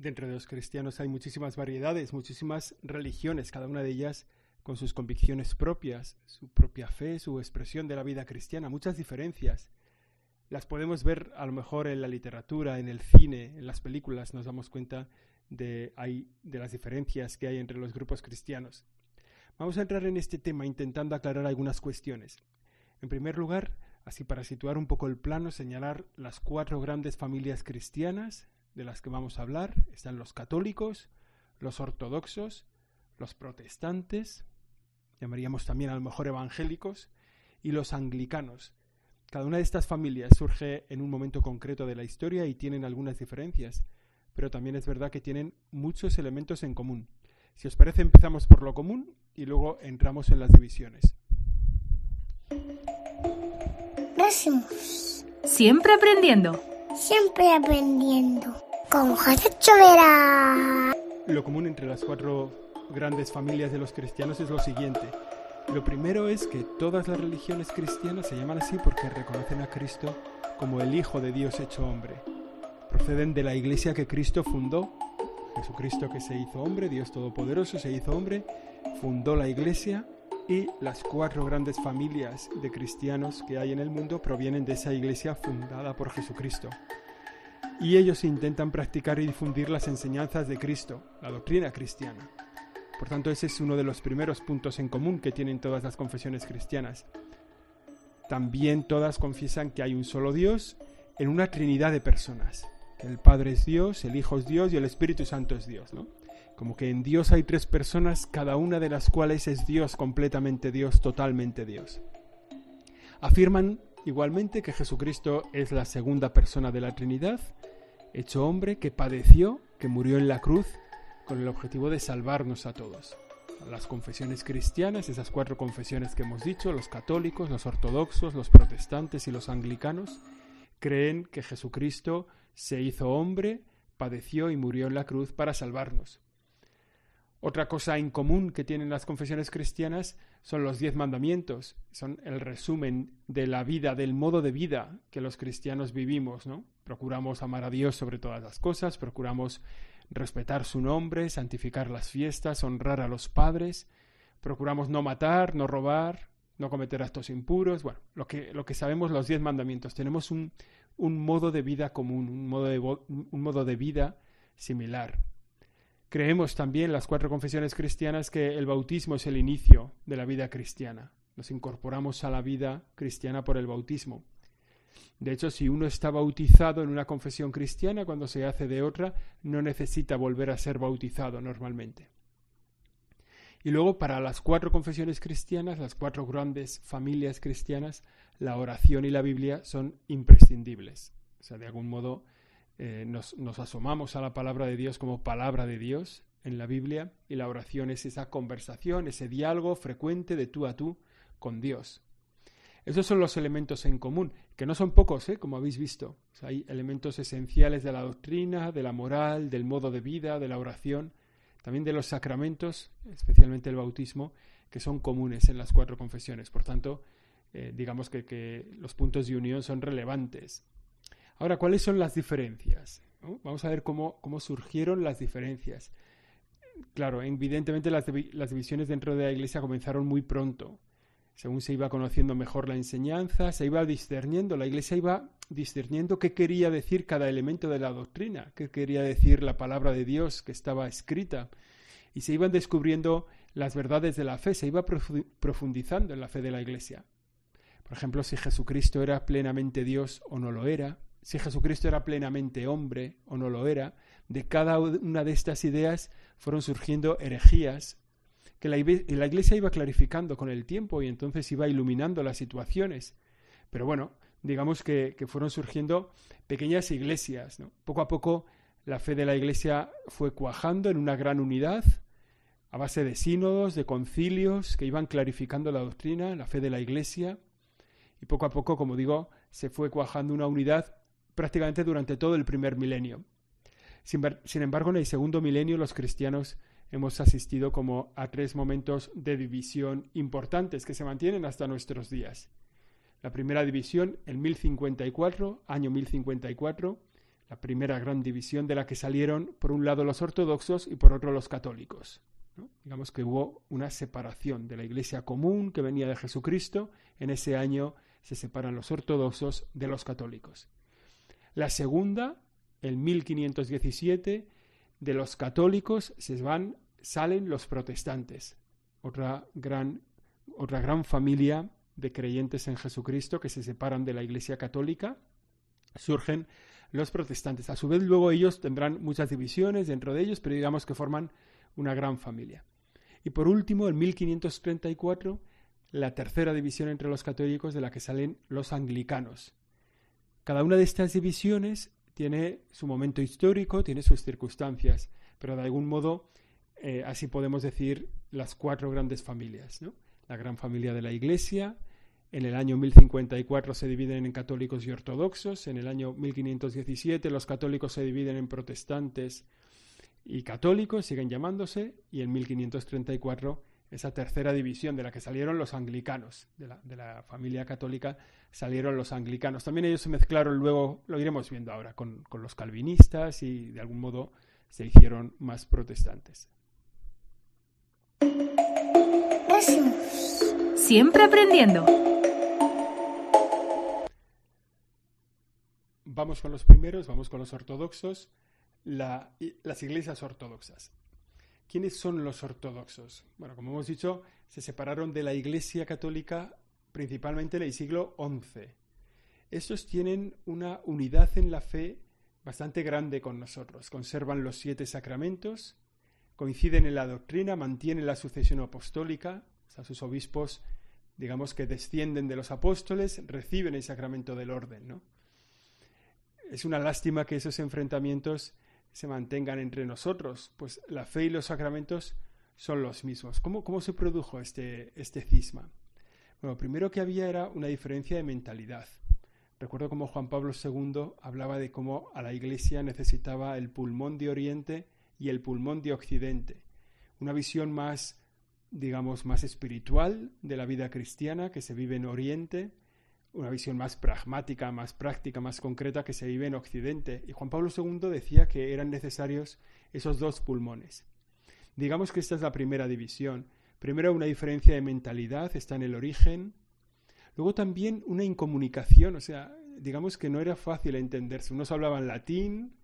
dentro de los cristianos hay muchísimas variedades, muchísimas religiones, cada una de ellas con sus convicciones propias, su propia fe, su expresión de la vida cristiana, muchas diferencias. Las podemos ver a lo mejor en la literatura, en el cine, en las películas, nos damos cuenta de, de las diferencias que hay entre los grupos cristianos. Vamos a entrar en este tema intentando aclarar algunas cuestiones. En primer lugar, así para situar un poco el plano, señalar las cuatro grandes familias cristianas de las que vamos a hablar. Están los católicos, los ortodoxos, los protestantes, llamaríamos también a lo mejor evangélicos, y los anglicanos. Cada una de estas familias surge en un momento concreto de la historia y tienen algunas diferencias, pero también es verdad que tienen muchos elementos en común. Si os parece, empezamos por lo común y luego entramos en las divisiones. Siempre aprendiendo. Siempre aprendiendo. Con José Chovera. Lo común entre las cuatro grandes familias de los cristianos es lo siguiente. Lo primero es que todas las religiones cristianas se llaman así porque reconocen a Cristo como el Hijo de Dios hecho hombre. Proceden de la iglesia que Cristo fundó. Jesucristo que se hizo hombre, Dios Todopoderoso se hizo hombre, fundó la iglesia y las cuatro grandes familias de cristianos que hay en el mundo provienen de esa iglesia fundada por Jesucristo. Y ellos intentan practicar y difundir las enseñanzas de Cristo, la doctrina cristiana. Por tanto, ese es uno de los primeros puntos en común que tienen todas las confesiones cristianas. También todas confiesan que hay un solo Dios en una trinidad de personas. Que el Padre es Dios, el Hijo es Dios y el Espíritu Santo es Dios. ¿no? Como que en Dios hay tres personas, cada una de las cuales es Dios, completamente Dios, totalmente Dios. Afirman igualmente que Jesucristo es la segunda persona de la Trinidad, hecho hombre, que padeció, que murió en la cruz con el objetivo de salvarnos a todos. Las confesiones cristianas, esas cuatro confesiones que hemos dicho, los católicos, los ortodoxos, los protestantes y los anglicanos, creen que Jesucristo se hizo hombre, padeció y murió en la cruz para salvarnos. Otra cosa en común que tienen las confesiones cristianas son los diez mandamientos, son el resumen de la vida, del modo de vida que los cristianos vivimos, ¿no? Procuramos amar a Dios sobre todas las cosas, procuramos respetar su nombre, santificar las fiestas, honrar a los padres, procuramos no matar, no robar, no cometer actos impuros, bueno, lo que, lo que sabemos los diez mandamientos. Tenemos un, un modo de vida común, un modo de, un modo de vida similar. Creemos también las cuatro confesiones cristianas que el bautismo es el inicio de la vida cristiana. Nos incorporamos a la vida cristiana por el bautismo. De hecho, si uno está bautizado en una confesión cristiana, cuando se hace de otra, no necesita volver a ser bautizado normalmente. Y luego, para las cuatro confesiones cristianas, las cuatro grandes familias cristianas, la oración y la Biblia son imprescindibles. O sea, de algún modo eh, nos, asomamos a la palabra de Dios como palabra de Dios en la Biblia y la oración es esa conversación, ese diálogo frecuente de tú a tú con Dios. Esos son los elementos en común, que no son pocos, ¿eh? como habéis visto. hay elementos esenciales de la doctrina, de la moral, del modo de vida, de la oración, también de los sacramentos, especialmente el bautismo, que son comunes en las cuatro confesiones. Por tanto, eh, digamos que, los puntos de unión son relevantes. Ahora, ¿cuáles son las diferencias? Vamos a ver cómo, cómo surgieron las diferencias. Claro, evidentemente las, las divisiones dentro de la Iglesia comenzaron muy pronto según se iba conociendo mejor la enseñanza, se iba discerniendo, la Iglesia iba discerniendo qué quería decir cada elemento de la doctrina, qué quería decir la palabra de Dios que estaba escrita, y se iban descubriendo las verdades de la fe, se iba profundizando en la fe de la Iglesia. Por ejemplo, si Jesucristo era plenamente Dios o no lo era, si Jesucristo era plenamente hombre o no lo era, de cada una de estas ideas fueron surgiendo herejías que la, iglesia iba clarificando con el tiempo y entonces iba iluminando las situaciones. Pero bueno, digamos que, fueron surgiendo pequeñas iglesias. Poco a poco la fe de la iglesia fue cuajando en una gran unidad a base de sínodos, de concilios que iban clarificando la doctrina, la fe de la iglesia. Y poco a poco, como digo, se fue cuajando una unidad prácticamente durante todo el primer milenio. sin embargo, en el segundo milenio los cristianos hemos asistido como a tres momentos de división importantes que se mantienen hasta nuestros días. La primera división, el 1054, año 1054, la primera gran división de la que salieron por un lado los ortodoxos y por otro los católicos. Digamos que hubo una separación de la iglesia común que venía de Jesucristo. En ese año se separan los ortodoxos de los católicos. La segunda, en 1517, de los católicos se van, salen los protestantes, otra gran, otra gran familia de creyentes en Jesucristo que se separan de la Iglesia católica. Surgen los protestantes. A su vez, luego ellos tendrán muchas divisiones dentro de ellos, pero digamos que forman una gran familia. Y por último, en 1534, la tercera división entre los católicos de la que salen los anglicanos. Cada una de estas divisiones tiene su momento histórico, tiene sus circunstancias, pero de algún modo eh, así podemos decir las cuatro grandes familias. La gran familia de la Iglesia, en el año 1054 se dividen en católicos y ortodoxos, en el año 1517 los católicos se dividen en protestantes y católicos, siguen llamándose, y en 1534 esa tercera división de la que salieron los anglicanos, de la, de la, familia católica salieron los anglicanos. También ellos se mezclaron luego, lo iremos viendo ahora, con, con los calvinistas y de algún modo se hicieron más protestantes. Siempre aprendiendo. Vamos con los primeros, vamos con los ortodoxos, la, las iglesias ortodoxas. ¿Quiénes son los ortodoxos? Bueno, como hemos dicho, se separaron de la Iglesia Católica principalmente en el siglo XI. Estos tienen una unidad en la fe bastante grande con nosotros. Conservan los siete sacramentos, coinciden en la doctrina, mantienen la sucesión apostólica, o sea, sus obispos, digamos que descienden de los apóstoles, reciben el sacramento del orden, ¿no? Es una lástima que esos enfrentamientos se mantengan entre nosotros, pues la fe y los sacramentos son los mismos. ¿Cómo, cómo se produjo este, este cisma? Bueno, primero que había era una diferencia de mentalidad. Recuerdo cómo Juan Pablo II hablaba de cómo a la Iglesia necesitaba el pulmón de Oriente y el pulmón de Occidente. Una visión más, digamos, más espiritual de la vida cristiana que se vive en Oriente una visión más pragmática, más práctica, más concreta que se vive en Occidente. Y Juan Pablo II decía que eran necesarios esos dos pulmones. Digamos que esta es la primera división. Primero una diferencia de mentalidad, está en el origen. Luego también una incomunicación, o sea, digamos que no era fácil entenderse. Unos hablaban latín,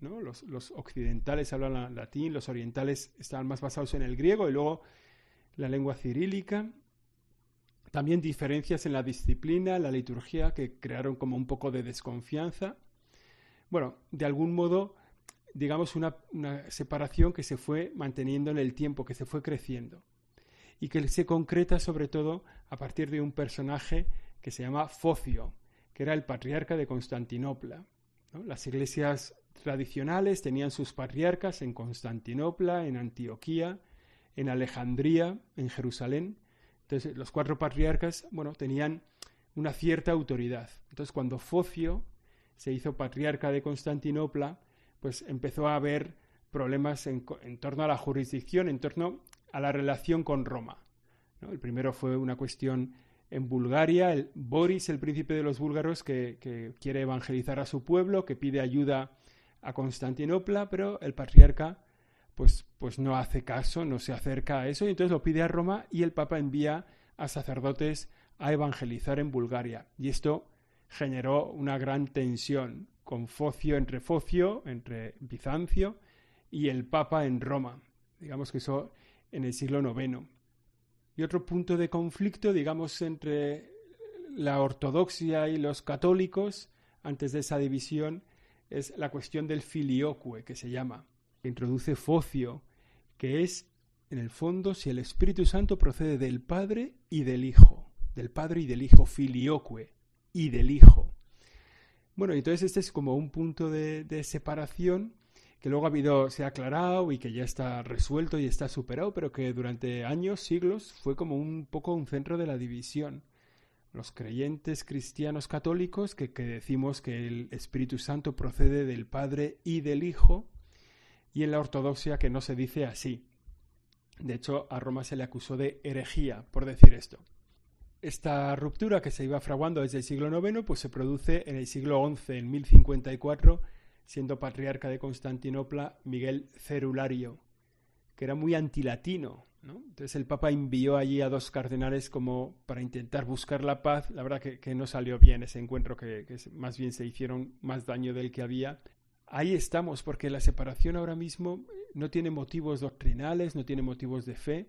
¿no? los, los occidentales hablaban latín, los orientales estaban más basados en el griego y luego la lengua cirílica también diferencias en la disciplina, la liturgia, que crearon como un poco de desconfianza. Bueno, de algún modo, digamos, una, separación que se fue manteniendo en el tiempo, que se fue creciendo. Y que se concreta sobre todo a partir de un personaje que se llama Focio, que era el patriarca de Constantinopla. Las iglesias tradicionales tenían sus patriarcas en Constantinopla, en Antioquía, en Alejandría, en Jerusalén, entonces, los cuatro patriarcas, bueno, tenían una cierta autoridad. Entonces, cuando Focio se hizo patriarca de Constantinopla, pues empezó a haber problemas en, torno a la jurisdicción, en torno a la relación con Roma. El primero fue una cuestión en Bulgaria, el Boris, el príncipe de los búlgaros, que, que, quiere evangelizar a su pueblo, que pide ayuda a Constantinopla, pero el patriarca pues, pues no hace caso, no se acerca a eso y entonces lo pide a Roma y el Papa envía a sacerdotes a evangelizar en Bulgaria. Y esto generó una gran tensión con Focio entre Focio, entre Bizancio y el Papa en Roma. Digamos que eso en el siglo IX. Y otro punto de conflicto, digamos, entre la ortodoxia y los católicos, antes de esa división, es la cuestión del filioque, que se llama introduce Focio, que es, en el fondo, si el Espíritu Santo procede del Padre y del Hijo, del Padre y del Hijo, filioque, y del Hijo. Bueno, entonces este es como un punto de, separación que luego ha habido, se ha aclarado y que ya está resuelto y está superado, pero que durante años, siglos, fue como un poco un centro de la división. Los creyentes cristianos católicos que decimos que el Espíritu Santo procede del Padre y del Hijo, y en la ortodoxia que no se dice así. De hecho, a Roma se le acusó de herejía por decir esto. Esta ruptura que se iba fraguando desde el siglo IX, pues se produce en el siglo XI, en 1054, siendo patriarca de Constantinopla, Miguel Cerulario, que era muy antilatino. ¿no? Entonces el Papa envió allí a dos cardenales como para intentar buscar la paz. La verdad que, no salió bien ese encuentro, que, que, más bien se hicieron más daño del que había. Ahí estamos, porque la separación ahora mismo no tiene motivos doctrinales, no tiene motivos de fe,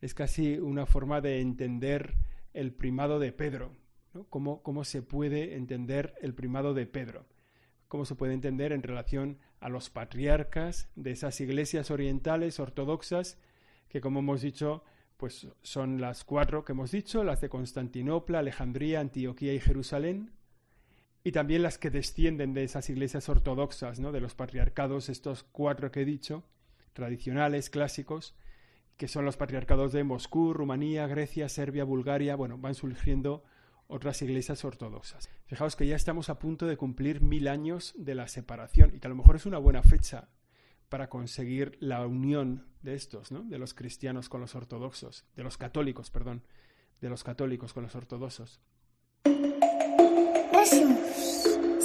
es casi una forma de entender el primado de Pedro. ¿no? ¿Cómo, ¿Cómo se puede entender el primado de Pedro? ¿Cómo se puede entender en relación a los patriarcas de esas iglesias orientales ortodoxas que, como hemos dicho, pues son las cuatro que hemos dicho, las de Constantinopla, Alejandría, Antioquía y Jerusalén, y también las que descienden de esas iglesias ortodoxas, ¿no? de los patriarcados, estos cuatro que he dicho, tradicionales, clásicos, que son los patriarcados de Moscú, Rumanía, Grecia, Serbia, Bulgaria, bueno, van surgiendo otras iglesias ortodoxas. Fijaos que ya estamos a punto de cumplir mil años de la separación y que a lo mejor es una buena fecha para conseguir la unión de estos, ¿no? de los cristianos con los ortodoxos, de los católicos, perdón, de los católicos con los ortodoxos.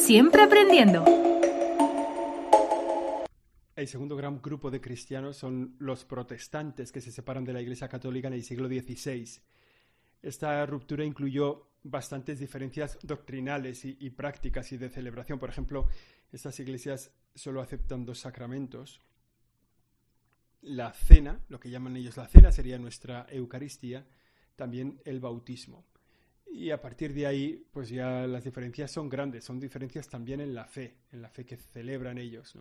Siempre aprendiendo. El segundo gran grupo de cristianos son los protestantes que se separan de la Iglesia Católica en el siglo XVI. Esta ruptura incluyó bastantes diferencias doctrinales y, prácticas y de celebración. Por ejemplo, estas iglesias solo aceptan dos sacramentos. La cena, lo que llaman ellos la cena, sería nuestra Eucaristía, también el bautismo. Y a partir de ahí, pues ya las diferencias son grandes, son diferencias también en la fe, en la fe que celebran ellos.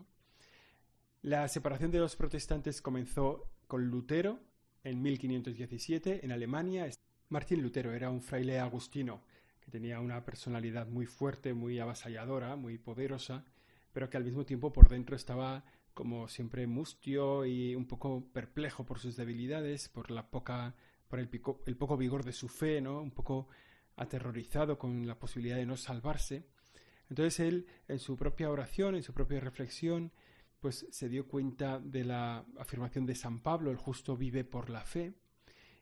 La separación de los protestantes comenzó con Lutero en 1517 en Alemania. Martín Lutero era un fraile agustino que tenía una personalidad muy fuerte, muy avasalladora, muy poderosa, pero que al mismo tiempo por dentro estaba como siempre mustio y un poco perplejo por sus debilidades, por la poca por el, el poco vigor de su fe, ¿no? Un poco aterrorizado con la posibilidad de no salvarse. Entonces él, en su propia oración, en su propia reflexión, pues se dio cuenta de la afirmación de San Pablo, el justo vive por la fe,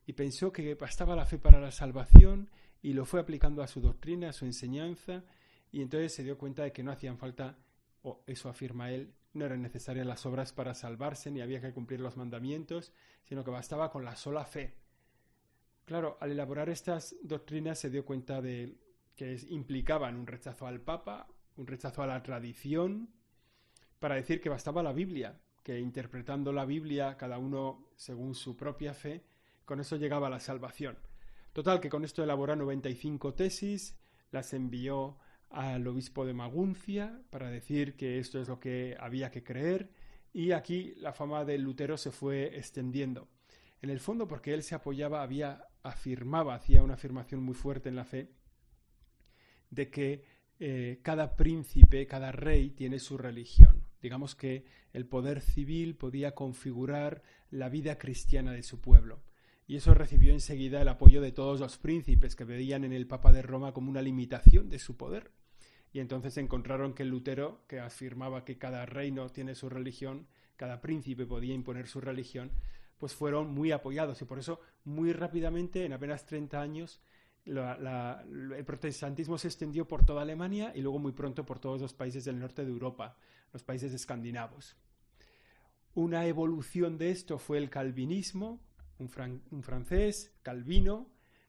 y pensó que bastaba la fe para la salvación y lo fue aplicando a su doctrina, a su enseñanza, y entonces se dio cuenta de que no hacían falta, o eso afirma él, no eran necesarias las obras para salvarse, ni había que cumplir los mandamientos, sino que bastaba con la sola fe. Claro, al elaborar estas doctrinas se dio cuenta de que implicaban un rechazo al Papa, un rechazo a la tradición, para decir que bastaba la Biblia, que interpretando la Biblia cada uno según su propia fe, con eso llegaba la salvación. Total, que con esto elaboró 95 tesis, las envió al obispo de Maguncia para decir que esto es lo que había que creer, y aquí la fama de Lutero se fue extendiendo. En el fondo, porque él se apoyaba, había afirmaba, hacía una afirmación muy fuerte en la fe, de que eh, cada príncipe, cada rey tiene su religión. Digamos que el poder civil podía configurar la vida cristiana de su pueblo. Y eso recibió enseguida el apoyo de todos los príncipes que veían en el Papa de Roma como una limitación de su poder. Y entonces encontraron que Lutero, que afirmaba que cada reino tiene su religión, cada príncipe podía imponer su religión, pues fueron muy apoyados y por eso muy rápidamente, en apenas 30 años, el protestantismo se extendió por toda Alemania y luego muy pronto por todos los países del norte de Europa, los países escandinavos. Una evolución de esto fue el calvinismo, un, francés, Calvino,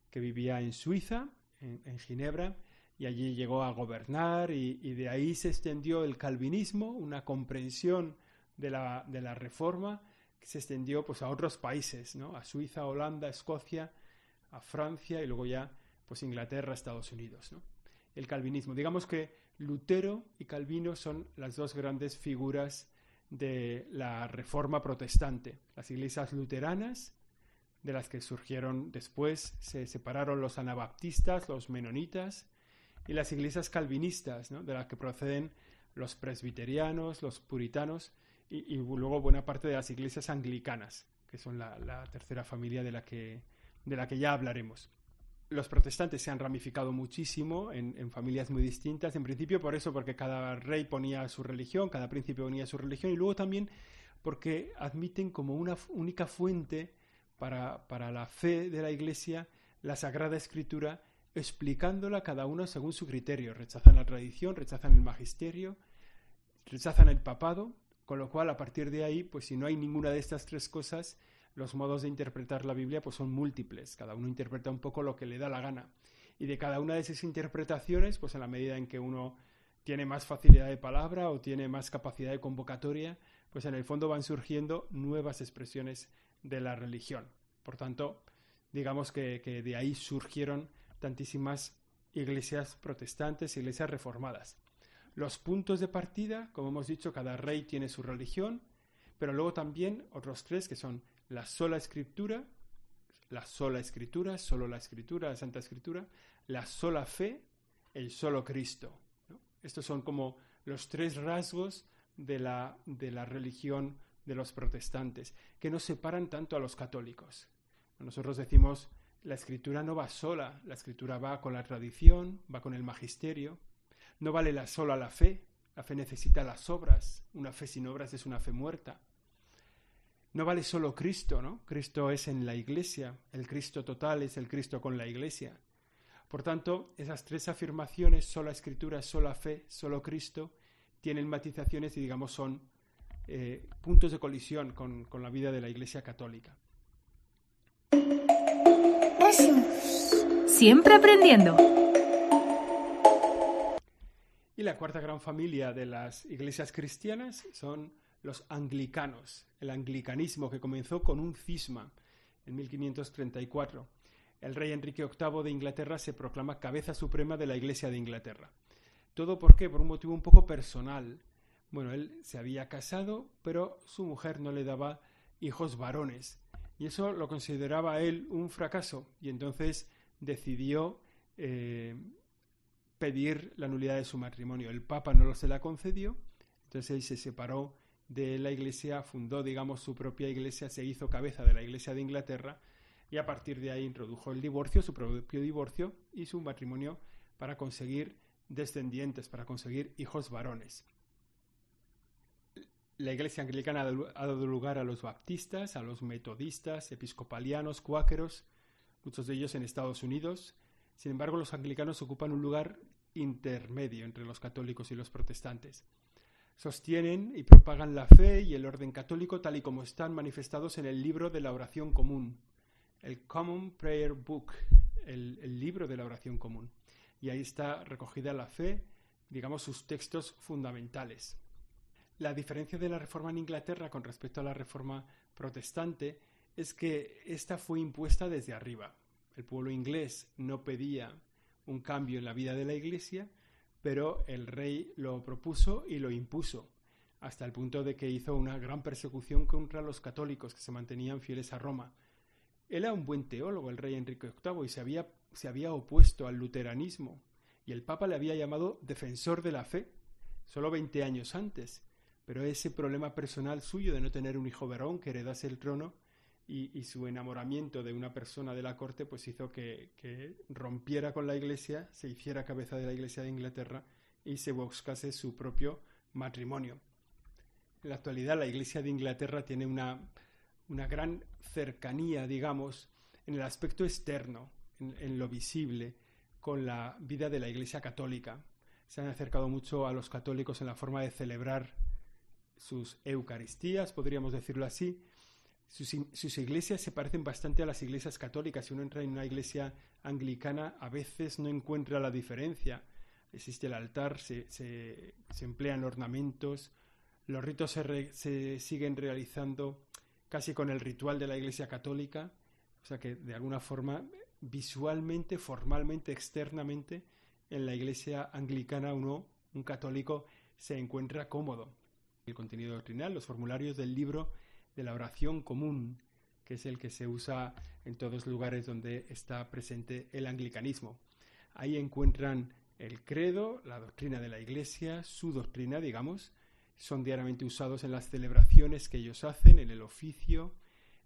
que vivía en Suiza, en, Ginebra, y allí llegó a gobernar y, de ahí se extendió el calvinismo, una comprensión de la, de la reforma se extendió pues a otros países, ¿no? A Suiza, Holanda, Escocia, a Francia y luego ya pues Inglaterra, Estados Unidos. El calvinismo. Digamos que Lutero y Calvino son las dos grandes figuras de la reforma protestante. Las iglesias luteranas, de las que surgieron después, se separaron los anabaptistas, los menonitas, y las iglesias calvinistas, de las que proceden los presbiterianos, los puritanos, y, luego buena parte de las iglesias anglicanas, que son la, tercera familia de la, que, de la que ya hablaremos. Los protestantes se han ramificado muchísimo en, familias muy distintas, en principio por eso, porque cada rey ponía su religión, cada príncipe ponía su religión, y luego también porque admiten como una única fuente para, para la fe de la Iglesia la Sagrada Escritura, explicándola cada uno según su criterio. Rechazan la tradición, rechazan el magisterio, rechazan el papado, con lo cual a partir de ahí, pues si no hay ninguna de estas tres cosas, los modos de interpretar la Biblia pues son múltiples, cada uno interpreta un poco lo que le da la gana. Y de cada una de esas interpretaciones, pues en la medida en que uno tiene más facilidad de palabra o tiene más capacidad de convocatoria, pues en el fondo van surgiendo nuevas expresiones de la religión. Por tanto, digamos que, que de ahí surgieron tantísimas iglesias protestantes, iglesias reformadas. Los puntos de partida, como hemos dicho, cada rey tiene su religión, pero luego también otros tres que son la sola escritura, la sola escritura, solo la escritura, la Santa Escritura, la sola fe, el solo Cristo. Estos son como los tres rasgos de la, de la religión de los protestantes, que nos separan tanto a los católicos. Nosotros decimos, la escritura no va sola, la escritura va con la tradición, va con el magisterio, no vale la sola la fe, la fe necesita las obras, una fe sin obras es una fe muerta. No vale solo Cristo, ¿no? Cristo es en la iglesia, el Cristo total es el Cristo con la iglesia. Por tanto, esas tres afirmaciones, sola escritura, sola fe, solo Cristo, tienen matizaciones y digamos son eh, puntos de colisión con, con la vida de la Iglesia católica. Siempre aprendiendo. Y la cuarta gran familia de las iglesias cristianas son los anglicanos, el anglicanismo que comenzó con un cisma en 1534. El rey Enrique VIII de Inglaterra se proclama cabeza suprema de la Iglesia de Inglaterra. ¿Todo por qué? Por un motivo un poco personal. Bueno, él se había casado, pero su mujer no le daba hijos varones. Y eso lo consideraba él un fracaso. Y entonces decidió eh, pedir la nulidad de su matrimonio. El Papa no se la concedió. Entonces él se separó de la Iglesia, fundó, digamos, su propia Iglesia, se hizo cabeza de la Iglesia de Inglaterra y a partir de ahí introdujo el divorcio, su propio divorcio y su matrimonio para conseguir descendientes, para conseguir hijos varones. La Iglesia Anglicana ha dado lugar a los baptistas, a los metodistas, episcopalianos, cuáqueros, muchos de ellos en Estados Unidos. Sin embargo, los anglicanos ocupan un lugar intermedio entre los católicos y los protestantes. Sostienen y propagan la fe y el orden católico tal y como están manifestados en el libro de la oración común, el Common Prayer Book, el, libro de la oración común. Y ahí está recogida la fe, digamos, sus textos fundamentales. La diferencia de la reforma en Inglaterra con respecto a la reforma protestante es que esta fue impuesta desde arriba. El pueblo inglés no pedía un cambio en la vida de la Iglesia, pero el rey lo propuso y lo impuso, hasta el punto de que hizo una gran persecución contra los católicos que se mantenían fieles a Roma. Él era un buen teólogo, el rey Enrique VIII, y se había, se había opuesto al luteranismo, y el Papa le había llamado defensor de la fe, solo veinte años antes, pero ese problema personal suyo de no tener un hijo varón que heredase el trono y, su enamoramiento de una persona de la corte pues hizo que, rompiera con la iglesia, se hiciera cabeza de la iglesia de Inglaterra y se buscase su propio matrimonio. En la actualidad la iglesia de Inglaterra tiene una, una gran cercanía, digamos, en el aspecto externo, en lo visible, con la vida de la iglesia católica. Se han acercado mucho a los católicos en la forma de celebrar sus Eucaristías, podríamos decirlo así, sus, iglesias se parecen bastante a las iglesias católicas. Si uno entra en una iglesia anglicana, a veces no encuentra la diferencia. Existe el altar, se, se, emplean ornamentos, los ritos se, se, siguen realizando casi con el ritual de la iglesia católica. O sea que, de alguna forma, visualmente, formalmente, externamente, en la iglesia anglicana uno, un católico, se encuentra cómodo. El contenido doctrinal, los formularios del libro de la oración común, que es el que se usa en todos los lugares donde está presente el anglicanismo. Ahí encuentran el credo, la doctrina de la Iglesia, su doctrina, digamos, son diariamente usados en las celebraciones que ellos hacen, en el oficio,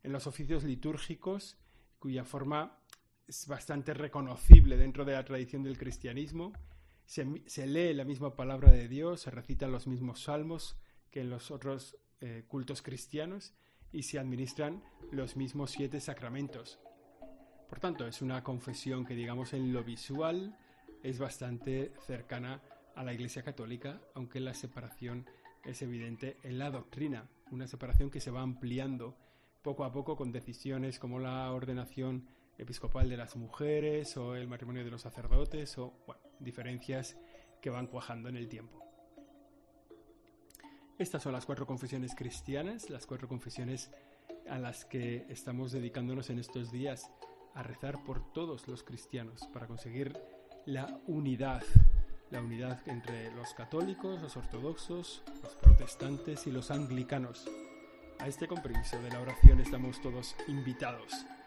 en los oficios litúrgicos, cuya forma es bastante reconocible dentro de la tradición del cristianismo. Se, se lee la misma palabra de Dios, se recitan los mismos salmos que en los otros eh, cultos cristianos y se administran los mismos siete sacramentos. Por tanto, es una confesión que, digamos, en lo visual es bastante cercana a la Iglesia Católica, aunque la separación es evidente en la doctrina, una separación que se va ampliando poco a poco con decisiones como la ordenación episcopal de las mujeres o el matrimonio de los sacerdotes o diferencias que van cuajando en el tiempo. Estas son las cuatro confesiones cristianas, las cuatro confesiones a las que estamos dedicándonos en estos días a rezar por todos los cristianos para conseguir la unidad, la unidad entre los católicos, los ortodoxos, los protestantes y los anglicanos. A este compromiso de la oración estamos todos invitados.